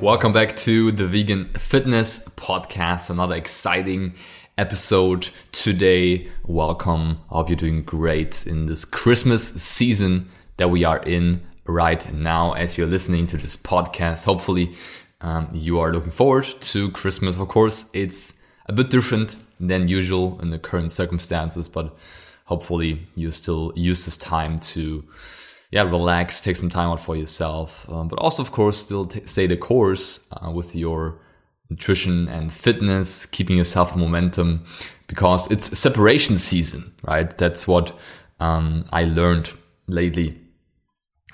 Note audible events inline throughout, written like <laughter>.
Welcome back to the Vegan Fitness Podcast. Another exciting episode today. Welcome. I hope you're doing great in this Christmas season that we are in right now as you're listening to this podcast. Hopefully, um, you are looking forward to Christmas. Of course, it's a bit different than usual in the current circumstances, but hopefully, you still use this time to yeah, relax, take some time out for yourself, um, but also, of course, still t- stay the course uh, with your nutrition and fitness, keeping yourself momentum because it's separation season, right? That's what um, I learned lately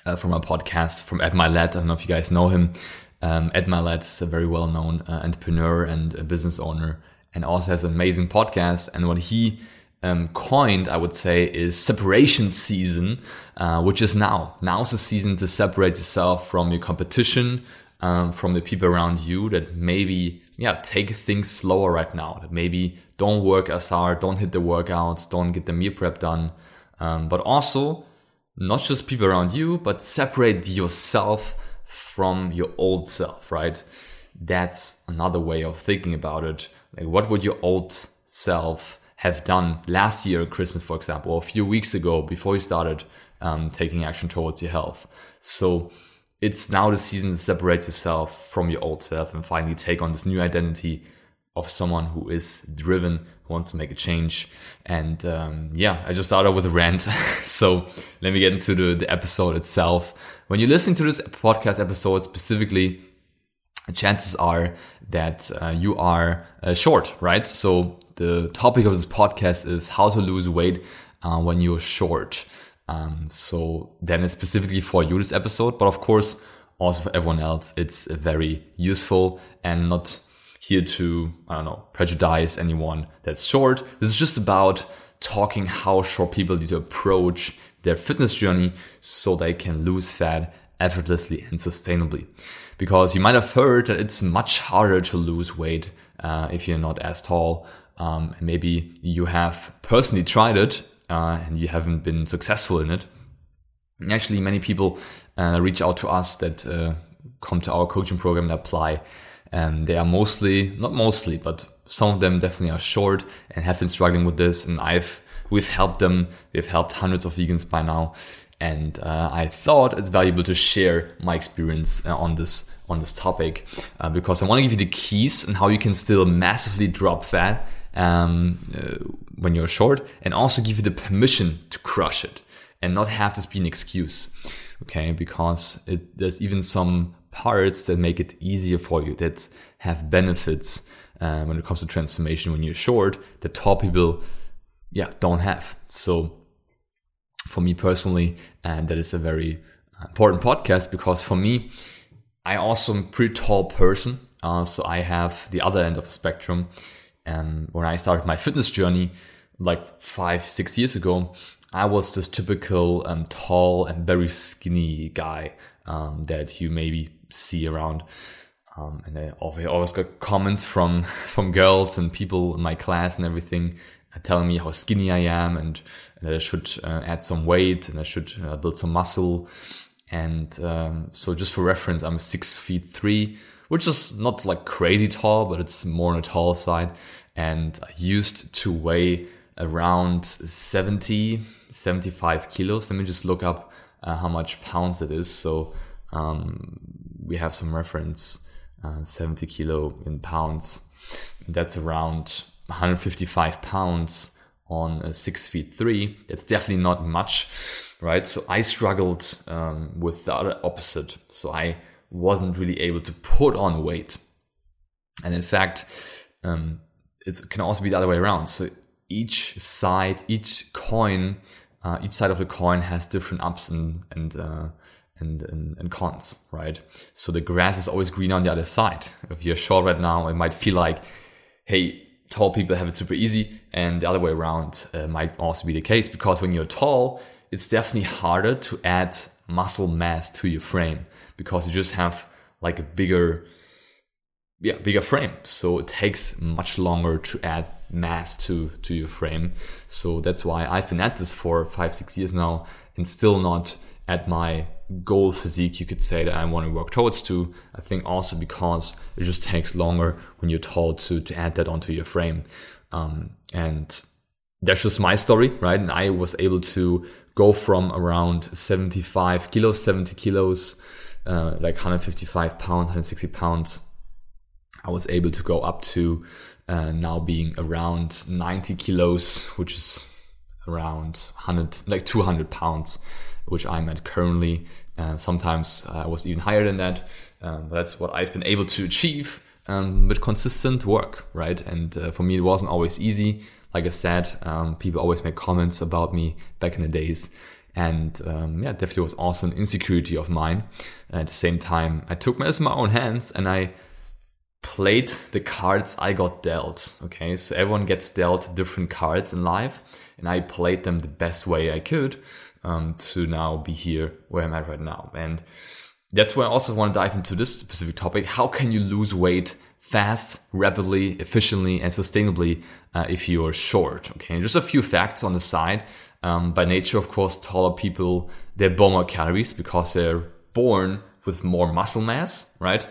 uh, from a podcast from Ed Mylett. I don't know if you guys know him. Um, Ed Mylett is a very well known uh, entrepreneur and a business owner and also has an amazing podcast. And what he um, coined, I would say, is separation season, uh, which is now. Now is the season to separate yourself from your competition, um, from the people around you that maybe, yeah, take things slower right now, that maybe don't work as hard, don't hit the workouts, don't get the meal prep done. Um, but also, not just people around you, but separate yourself from your old self, right? That's another way of thinking about it. Like, what would your old self have done last year Christmas, for example, or a few weeks ago before you started um, taking action towards your health. So it's now the season to separate yourself from your old self and finally take on this new identity of someone who is driven, who wants to make a change. And um, yeah, I just started with a rant. <laughs> so let me get into the, the episode itself. When you listen to this podcast episode specifically, chances are that uh, you are uh, short, right? So the topic of this podcast is how to lose weight uh, when you're short. Um, so then it's specifically for you this episode, but of course also for everyone else, it's very useful and not here to I don't know prejudice anyone that's short. This is just about talking how short people need to approach their fitness journey so they can lose fat effortlessly and sustainably. Because you might have heard that it's much harder to lose weight uh, if you're not as tall um, and maybe you have personally tried it uh, and you haven't been successful in it. And actually, many people uh, reach out to us that uh, come to our coaching program and apply. Um, they are mostly, not mostly, but some of them definitely are short and have been struggling with this. And I've we've helped them. We've helped hundreds of vegans by now, and uh, I thought it's valuable to share my experience uh, on this on this topic uh, because I want to give you the keys and how you can still massively drop fat um, uh, when you're short and also give you the permission to crush it and not have this be an excuse. Okay, because it, there's even some parts that make it easier for you that have benefits uh, when it comes to transformation when you're short that tall people yeah don't have. So for me personally and that is a very important podcast because for me i also am a pretty tall person. Uh, so i have the other end of the spectrum and when I started my fitness journey, like five, six years ago, I was this typical um, tall and very skinny guy um, that you maybe see around. Um, and I always got comments from <laughs> from girls and people in my class and everything uh, telling me how skinny I am and, and that I should uh, add some weight and I should uh, build some muscle. And um, so, just for reference, I'm six feet three which is not like crazy tall, but it's more on the tall side. And I used to weigh around 70, 75 kilos. Let me just look up uh, how much pounds it is. So um, we have some reference uh, 70 kilo in pounds. That's around 155 pounds on six feet three. That's definitely not much, right? So I struggled um, with the opposite. So I wasn't really able to put on weight. And in fact, um, it can also be the other way around. So each side, each coin, uh, each side of the coin has different ups and and uh, and, and, and cons, right? So the grass is always green on the other side. If you're short right now, it might feel like, hey, tall people have it super easy, and the other way around uh, might also be the case because when you're tall, it's definitely harder to add muscle mass to your frame because you just have like a bigger yeah bigger frame. So it takes much longer to add mass to to your frame. So that's why i've been at this for five six years now and still not at my goal physique you could say that i want to work towards to i think also because it just takes longer when you're tall to to add that onto your frame. Um, and that's just my story right? And i was able to go from around 75 kilos 70 kilos uh, like 155 pounds 160 pounds I was able to go up to uh, now being around 90 kilos, which is around 100, like 200 pounds, which I'm at currently. Uh, sometimes I was even higher than that. Um, but that's what I've been able to achieve um, with consistent work, right? And uh, for me, it wasn't always easy. Like I said, um, people always make comments about me back in the days. And um, yeah, definitely was also an insecurity of mine. At the same time, I took matters in my own hands and I played the cards I got dealt. Okay, so everyone gets dealt different cards in life, and I played them the best way I could um, to now be here where I'm at right now. And that's why I also want to dive into this specific topic. How can you lose weight fast, rapidly, efficiently, and sustainably uh, if you're short? Okay, and just a few facts on the side. Um, by nature, of course, taller people they burn more calories because they're born with more muscle mass, right?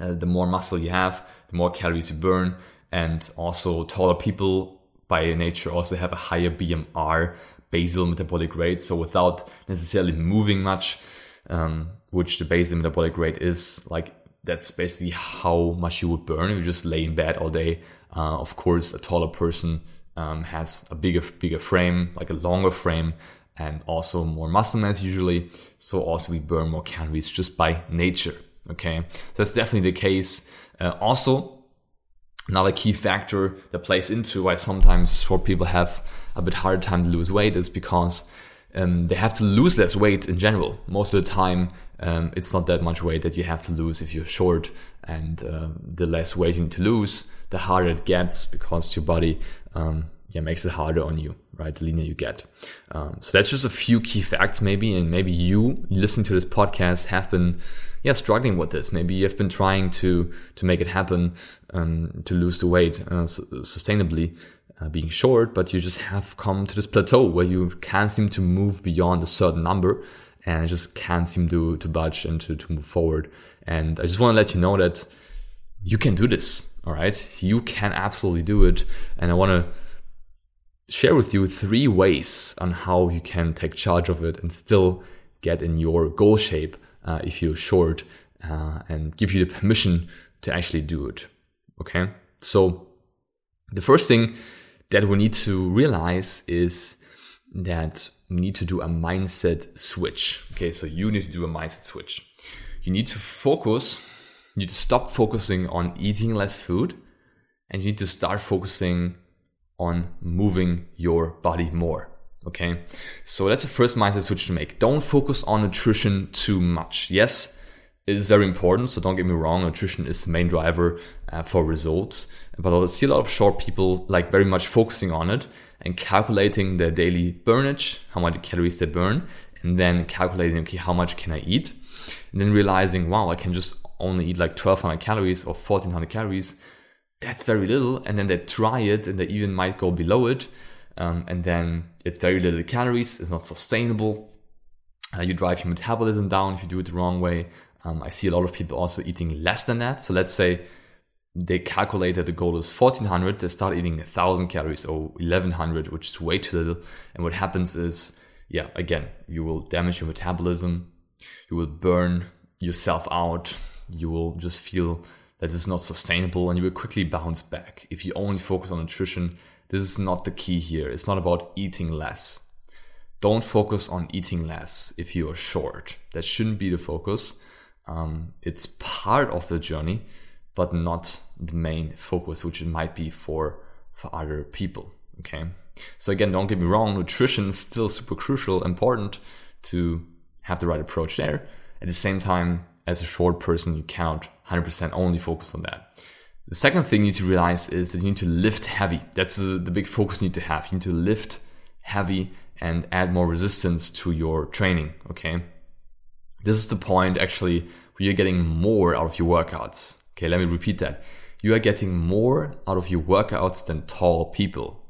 Uh, the more muscle you have, the more calories you burn. And also, taller people by nature also have a higher BMR, basal metabolic rate. So, without necessarily moving much, um, which the basal metabolic rate is like that's basically how much you would burn if you just lay in bed all day. Uh, of course, a taller person um, has a bigger bigger frame, like a longer frame, and also more muscle mass usually. So also we burn more calories just by nature. Okay, so that's definitely the case. Uh, also, another key factor that plays into why sometimes short people have a bit harder time to lose weight is because um, they have to lose less weight in general. Most of the time, um, it's not that much weight that you have to lose if you're short, and uh, the less weight you need to lose, the harder it gets because your body um, yeah makes it harder on you right? The leaner you get. Um, so that's just a few key facts maybe and maybe you listening to this podcast have been yeah struggling with this. Maybe you've been trying to to make it happen um, to lose the weight uh, sustainably uh, being short but you just have come to this plateau where you can't seem to move beyond a certain number and just can't seem to to budge and to, to move forward. And i just want to let you know that you can do this all right you can absolutely do it and i want to share with you three ways on how you can take charge of it and still get in your goal shape uh, if you're short uh, and give you the permission to actually do it. Okay. So the first thing that we need to realize is that we need to do a mindset switch. Okay. So you need to do a mindset switch. You need to focus, you need to stop focusing on eating less food and you need to start focusing on moving your body more. Okay, so that's the first mindset switch to make. Don't focus on nutrition too much. Yes, it is very important, so don't get me wrong, nutrition is the main driver uh, for results. But I see a lot of short people like very much focusing on it and calculating their daily burnage, how much calories they burn, and then calculating, okay, how much can I eat? And then realizing, wow, I can just only eat like 1200 calories or 1400 calories that's very little. And then they try it and they even might go below it. Um, and then it's very little calories, it's not sustainable. Uh, you drive your metabolism down if you do it the wrong way. Um, I see a lot of people also eating less than that. So let's say they calculate that the goal is 1400, they start eating 1000 calories or 1100, which is way too little. And what happens is, yeah, again, you will damage your metabolism, you will burn yourself out, you will just feel that is not sustainable and you will quickly bounce back. If you only focus on nutrition, this is not the key here. It's not about eating less. Don't focus on eating less if you are short. That shouldn't be the focus. Um, it's part of the journey, but not the main focus, which it might be for for other people. Okay. So again, don't get me wrong. Nutrition is still super crucial, important to have the right approach there. At the same time, as a short person, you cannot 100% only focus on that. The second thing you need to realize is that you need to lift heavy. That's the, big focus you need to have. You need to lift heavy and add more resistance to your training. Okay. This is the point actually where you're getting more out of your workouts. Okay. Let me repeat that. You are getting more out of your workouts than tall people.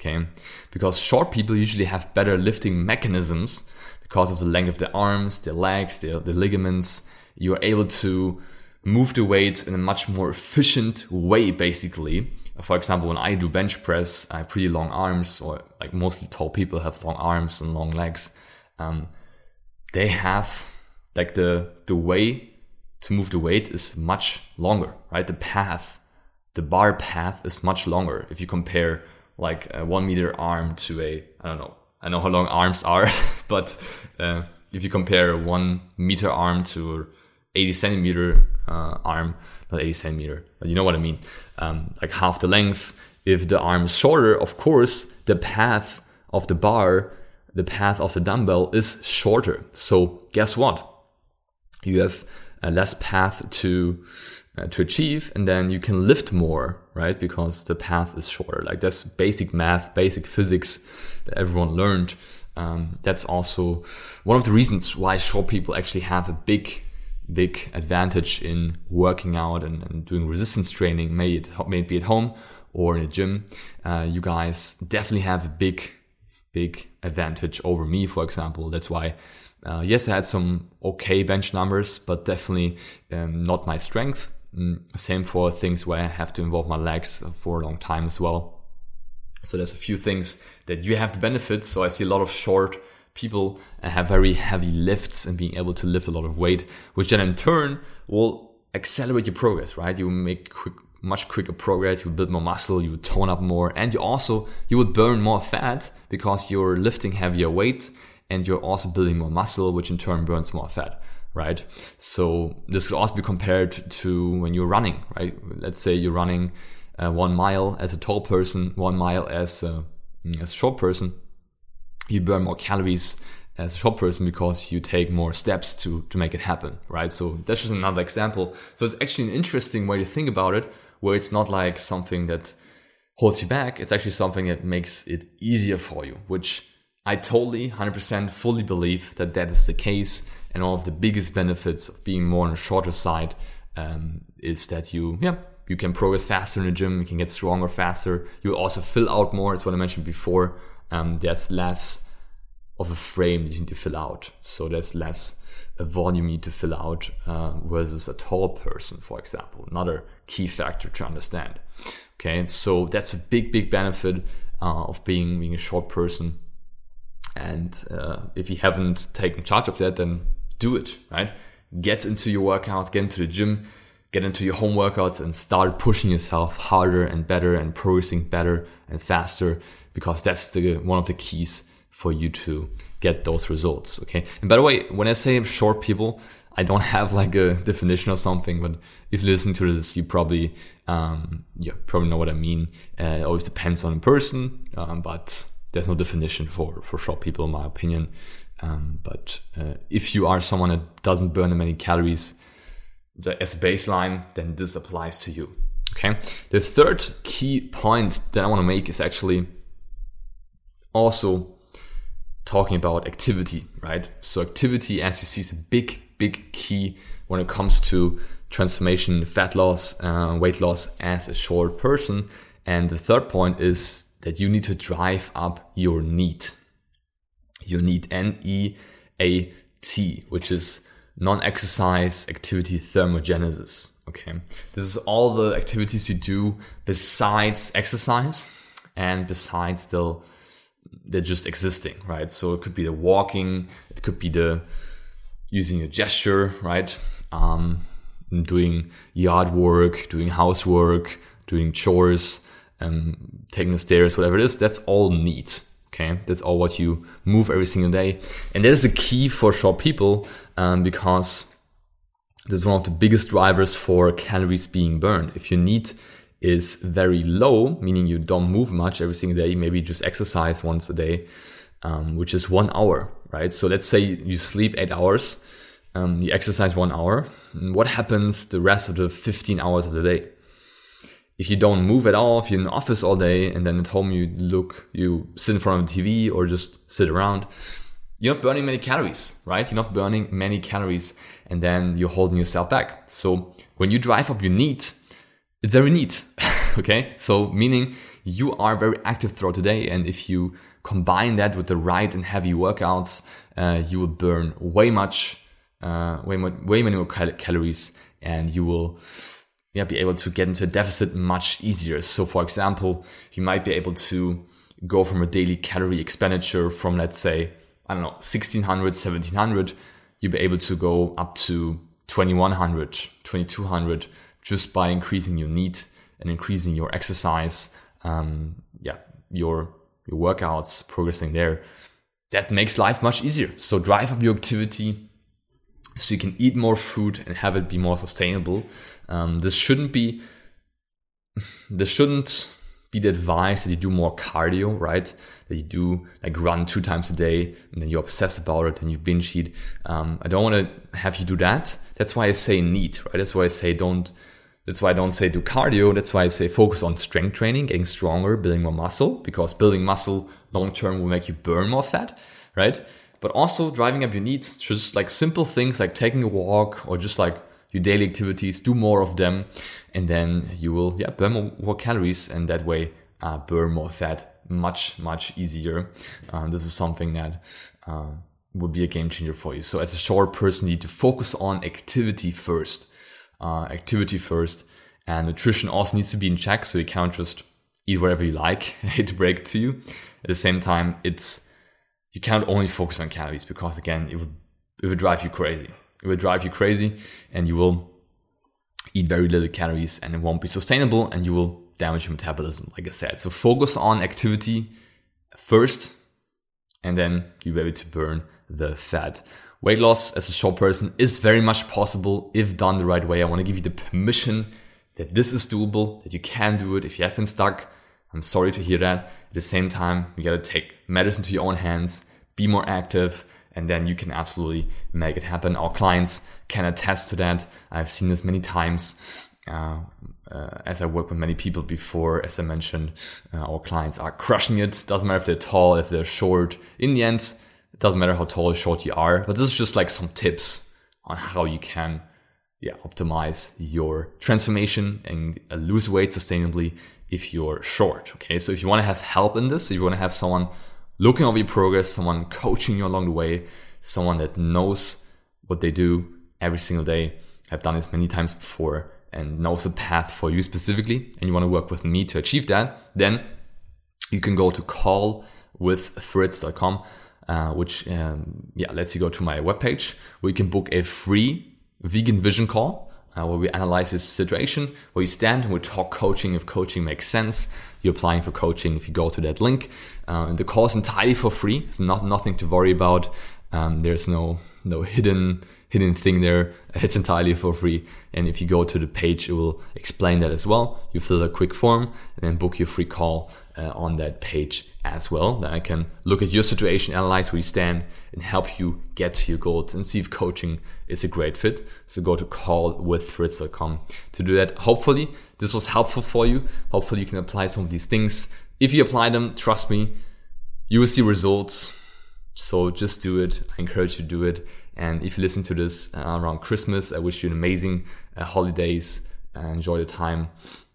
Okay. Because short people usually have better lifting mechanisms because of the length of their arms, their legs, their, the ligaments. You are able to move the weight in a much more efficient way, basically. For example, when I do bench press, I have pretty long arms, or like mostly tall people have long arms and long legs. Um, they have like the the way to move the weight is much longer, right? The path, the bar path is much longer if you compare like a one meter arm to a I don't know I know how long arms are, <laughs> but uh, if you compare one meter arm to 80 centimeter uh, arm, not 80 centimeter, but you know what I mean, um, like half the length. If the arm is shorter, of course, the path of the bar, the path of the dumbbell is shorter. So guess what? You have a less path to uh, to achieve, and then you can lift more, right? Because the path is shorter. Like that's basic math, basic physics that everyone learned. Um, that's also one of the reasons why short people actually have a big, big advantage in working out and, and doing resistance training, may it, may it be at home or in a gym. Uh, you guys definitely have a big, big advantage over me, for example. That's why uh, yes, I had some okay bench numbers, but definitely um, not my strength. Mm, same for things where I have to involve my legs for a long time as well. So there's a few things that you have the benefits. So I see a lot of short people uh, have very heavy lifts and being able to lift a lot of weight, which then in turn will accelerate your progress, right? You make quick, much quicker progress. You build more muscle, you tone up more, and you also you would burn more fat because you're lifting heavier weight and you're also building more muscle, which in turn burns more fat right? So this could also be compared to when you're running, right? Let's say you're running uh, one mile as a tall person, one mile as a, as a short person. You burn more calories as a short person because you take more steps to to make it happen, right? So that's just another example. So it's actually an interesting way to think about it, where it's not like something that holds you back. It's actually something that makes it easier for you, which I totally 100% fully believe that that is the case and one of the biggest benefits of being more on the shorter side um, is that you, yeah, you can progress faster in the gym. You can get stronger faster. You also fill out more. It's what I mentioned before. Um, there's less of a frame you need to fill out. So there's less a volume you need to fill out uh, versus a tall person, for example. Another key factor to understand. Okay, so that's a big, big benefit uh, of being being a short person. And uh, if you haven't taken charge of that, then do it, right? Get into your workouts, get into the gym, get into your home workouts and start pushing yourself harder and better and progressing better and faster because that's the one of the keys for you to get those results. Okay. And by the way, when I say short people, I don't <laughs> have like a definition or something, but if you listen to this, you probably, um, yeah, probably know what I mean. Uh, it always depends on the person, um, but there's no definition for, for short people, in my opinion. Um, but uh, if you are someone that doesn't burn many calories as baseline, then this applies to you. Okay. The third key point that I want to make is actually also talking about activity, right? So activity, as you see, is a big, big key when it comes to transformation, fat loss, uh, weight loss as a short person. And the third point is that you need to drive up your NEAT. you need NEAT, which is non-exercise activity thermogenesis. Okay, this is all the activities you do besides exercise and besides the they're just existing, right? So it could be the walking, it could be the using a gesture, right? Um, doing yard work, doing housework, doing chores, um, taking the stairs, whatever it is. That's all NEAT. Okay, that's all what you move every single day, and that is a key for short people um, because this is one of the biggest drivers for calories being burned. If your NEAT is very low, meaning you don't move much every single day, maybe just exercise once a day, um, which is one hour, right? So let's say you sleep eight hours, um, you exercise one hour. what happens the rest of the 15 hours of the day? If you don't move at all, if you're in the office all day and then at home you look, you sit in front of the TV or just sit around, you're not burning many calories, right? You're not burning many calories and then you're holding yourself back. So when you drive up your NEAT, it's very neat. <laughs> okay. So meaning you are very active throughout the day. And if you combine that with the right and heavy workouts, uh, you will burn way much, uh, way more, way many more cal- calories, and you will yeah, be able to get into a deficit much easier. So, for example, you might be able to go from a daily calorie expenditure from, let's say, I don't know, 1600, 1700, you'll be able to go up to 2100, 2200 just by increasing your NEAT and increasing your exercise. Um, yeah, your your workouts, progressing there, that makes life much easier. So drive up your activity so you can eat more food and have it be more sustainable. Um, this shouldn't be this shouldn't be the advice that you do more cardio, right? That you do like run two times a day and then you obsess about it and you binge eat. Um, I don't want to have you do that. That's why I say NEAT, right? That's why I say don't that's why I don't say do cardio. That's why I say focus on strength training, getting stronger, building more muscle, because building muscle long term will make you burn more fat, right? But also driving up your needs, just like simple things like taking a walk or just like your daily activities, do more of them, and then you will yeah burn more, more calories, and that way uh, burn more fat much much easier. Uh, this is something that uh, would be a game changer for you. So as a short person, you need to focus on activity first uh, activity first. And nutrition also needs to be in check, so you can't just eat whatever you like. I hate to break it to you. At the same time, it's you can't only focus on calories because again, it would it would drive you crazy. It would drive you crazy, and you will eat very little calories, and it won't be sustainable, and you will damage your metabolism. Like I said, so focus on activity first, and then you'll be able to burn the fat. Weight loss as a short person is very much possible if done the right way. I want to give you the permission that this is doable, that you can do it. If you have been stuck, I'm sorry to hear that. At the same time, you got to take matters into your own hands, be more active, and then you can absolutely make it happen. Our clients can attest to that. I've seen this many times. Uh, uh, as I work with many people before, as I mentioned, uh, our clients are crushing it. Doesn't matter if they're tall, if they're short. In the end, it doesn't matter how tall or short you are, but this is just like some tips on how you can yeah, optimize your transformation and lose weight sustainably if you're short. Okay, so if you want to have help in this, if you want to have someone looking over your progress, someone coaching you along the way, someone that knows what they do every single day, have done this many times before, and knows the path for you specifically, and you want to work with me to achieve that, then you can go to callwithfritz.com uh, which um, yeah lets you go to my webpage where you can book a free vegan vision call uh, where we analyze your situation, where you stand, and we talk coaching if coaching makes sense. You're applying for coaching if you go to that link. Uh, the is entirely for free, not nothing to worry about. Um, there's no no hidden hidden thing there. It's entirely for free. And if you go to the page, it will explain that as well. You fill a quick form and then book your free call uh, on that page as well. Then I can look at your situation, analyze where you stand, and help you get to your goals and see if coaching is a great fit. So go to callwithfritz.com to do that. Hopefully, this was helpful for you. Hopefully, you can apply some of these things. If you apply them, trust me, you will see results. So just do it. I encourage you to do it. And if you listen to this uh, around Christmas, I wish you an amazing uh, holidays. Uh, enjoy the time,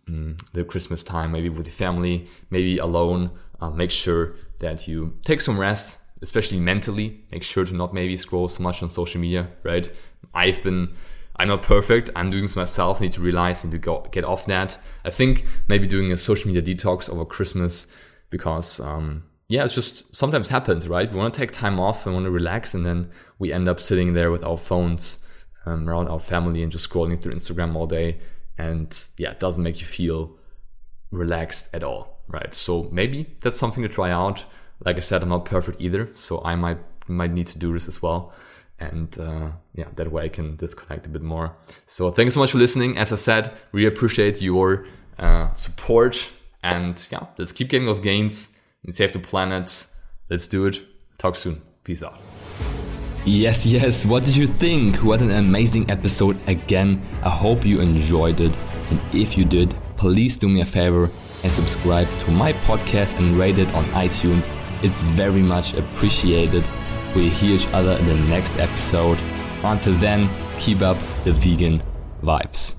um, the Christmas time, maybe with the family, maybe alone. Uh, make sure that you take some rest, especially mentally. Make sure to not maybe scroll so much on social media, right? I've been, I'm not perfect. I'm doing this myself. I need to realize, need to go, get off that. I think maybe doing a social media detox over Christmas because, um, yeah, it just sometimes happens, right? We want to take time off and want to relax, and then we end up sitting there with our phones um, around our family and just scrolling through Instagram all day. And yeah, it doesn't make you feel relaxed at all, right? So maybe that's something to try out. Like I said, I'm not perfect either, so I might might need to do this as well. And uh, yeah, that way I can disconnect a bit more. So thank you so much for listening. As I said, really appreciate your uh, support. And yeah, let's keep getting those gains and save the planet. Let's do it. Talk soon. Peace out. Yes, yes, what did you think? What an amazing episode again. I hope you enjoyed it. And if you did, please do me a favor and subscribe to my podcast and rate it on iTunes. It's very much appreciated. We hear each other in the next episode. Until then, keep up the vegan vibes.